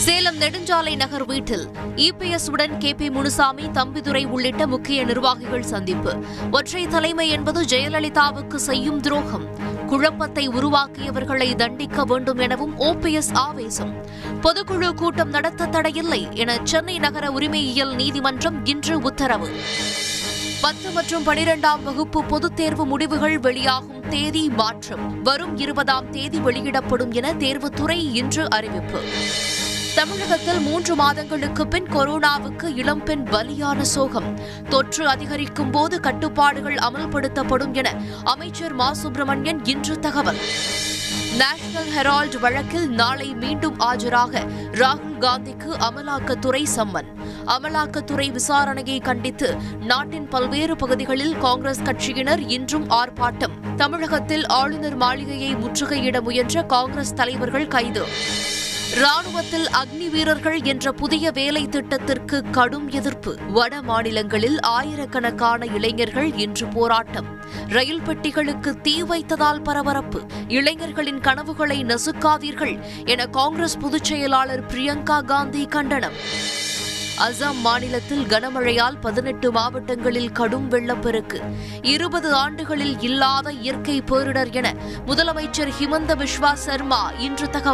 சேலம் நெடுஞ்சாலை நகர் வீட்டில் இபிஎஸ் உடன் கே பி முனுசாமி தம்பிதுரை உள்ளிட்ட முக்கிய நிர்வாகிகள் சந்திப்பு. ஒற்றை தலைமை என்பது ஜெயலலிதாவுக்கு செய்யும் துரோகம். குழப்பத்தை உருவாக்கியவர்களை தண்டிக்க வேண்டும் எனவும் ஓபிஎஸ் ஆவேசம். பொதுக்குழு கூட்டம் நடத்த தடையில்லை என சென்னை நகர உரிமையியல் நீதிமன்றம் இன்று உத்தரவு. பத்து மற்றும் பனிரெண்டாம் வகுப்பு பொதுத் தேர்வு முடிவுகள் வெளியாகும் தேதி மாற்றம். வரும் இருபதாம் தேதி வெளியிடப்படும் என தேர்வுத்துறை இன்று அறிவிப்பு. தமிழகத்தில் மூன்று மாதங்களுக்கு பின் கொரோனாவுக்கு இளம்பெண் பலியான சோகம். தொற்று அதிகரிக்கும் போது கட்டுப்பாடுகள் அமல்படுத்தப்படும் என அமைச்சர் மா. சுப்பிரமணியன் இன்று தகவல். நேஷனல் ஹெரால்டு வழக்கில் நாளை மீண்டும் ஆஜராக ராகுல் காந்திக்கு அமலாக்கத்துறை சம்மன். அமலாக்கத்துறை விசாரணையை கண்டித்து நாட்டின் பல்வேறு பகுதிகளில் காங்கிரஸ் கட்சியினர் இன்றும் ஆர்ப்பாட்டம். தமிழகத்தில் ஆளுநர் மாளிகையை முற்றுகையிட முயன்ற காங்கிரஸ் தலைவர்கள் கைது. ராணுவத்தில் அக்னி வீரர்கள் என்ற புதிய வேலை திட்டத்திற்கு கடும் எதிர்ப்பு. வட மாநிலங்களில் ஆயிரக்கணக்கான இளைஞர்கள் இன்று போராட்டம். ரயில் பெட்டிகளுக்கு தீ வைத்ததால் பரபரப்பு. இளைஞர்களின் கனவுகளை நசுக்காதீர்கள் என காங்கிரஸ் பொதுச் செயலாளர் பிரியங்கா காந்தி கண்டனம். அசாம் மாநிலத்தில் கனமழையால் பதினெட்டு மாவட்டங்களில் கடும் வெள்ளப்பெருக்கு. இருபது ஆண்டுகளில் இல்லாத இயற்கை பேரிடர் என முதலமைச்சர் ஹிமந்த பிஸ்வா சர்மா இன்று தகவல்.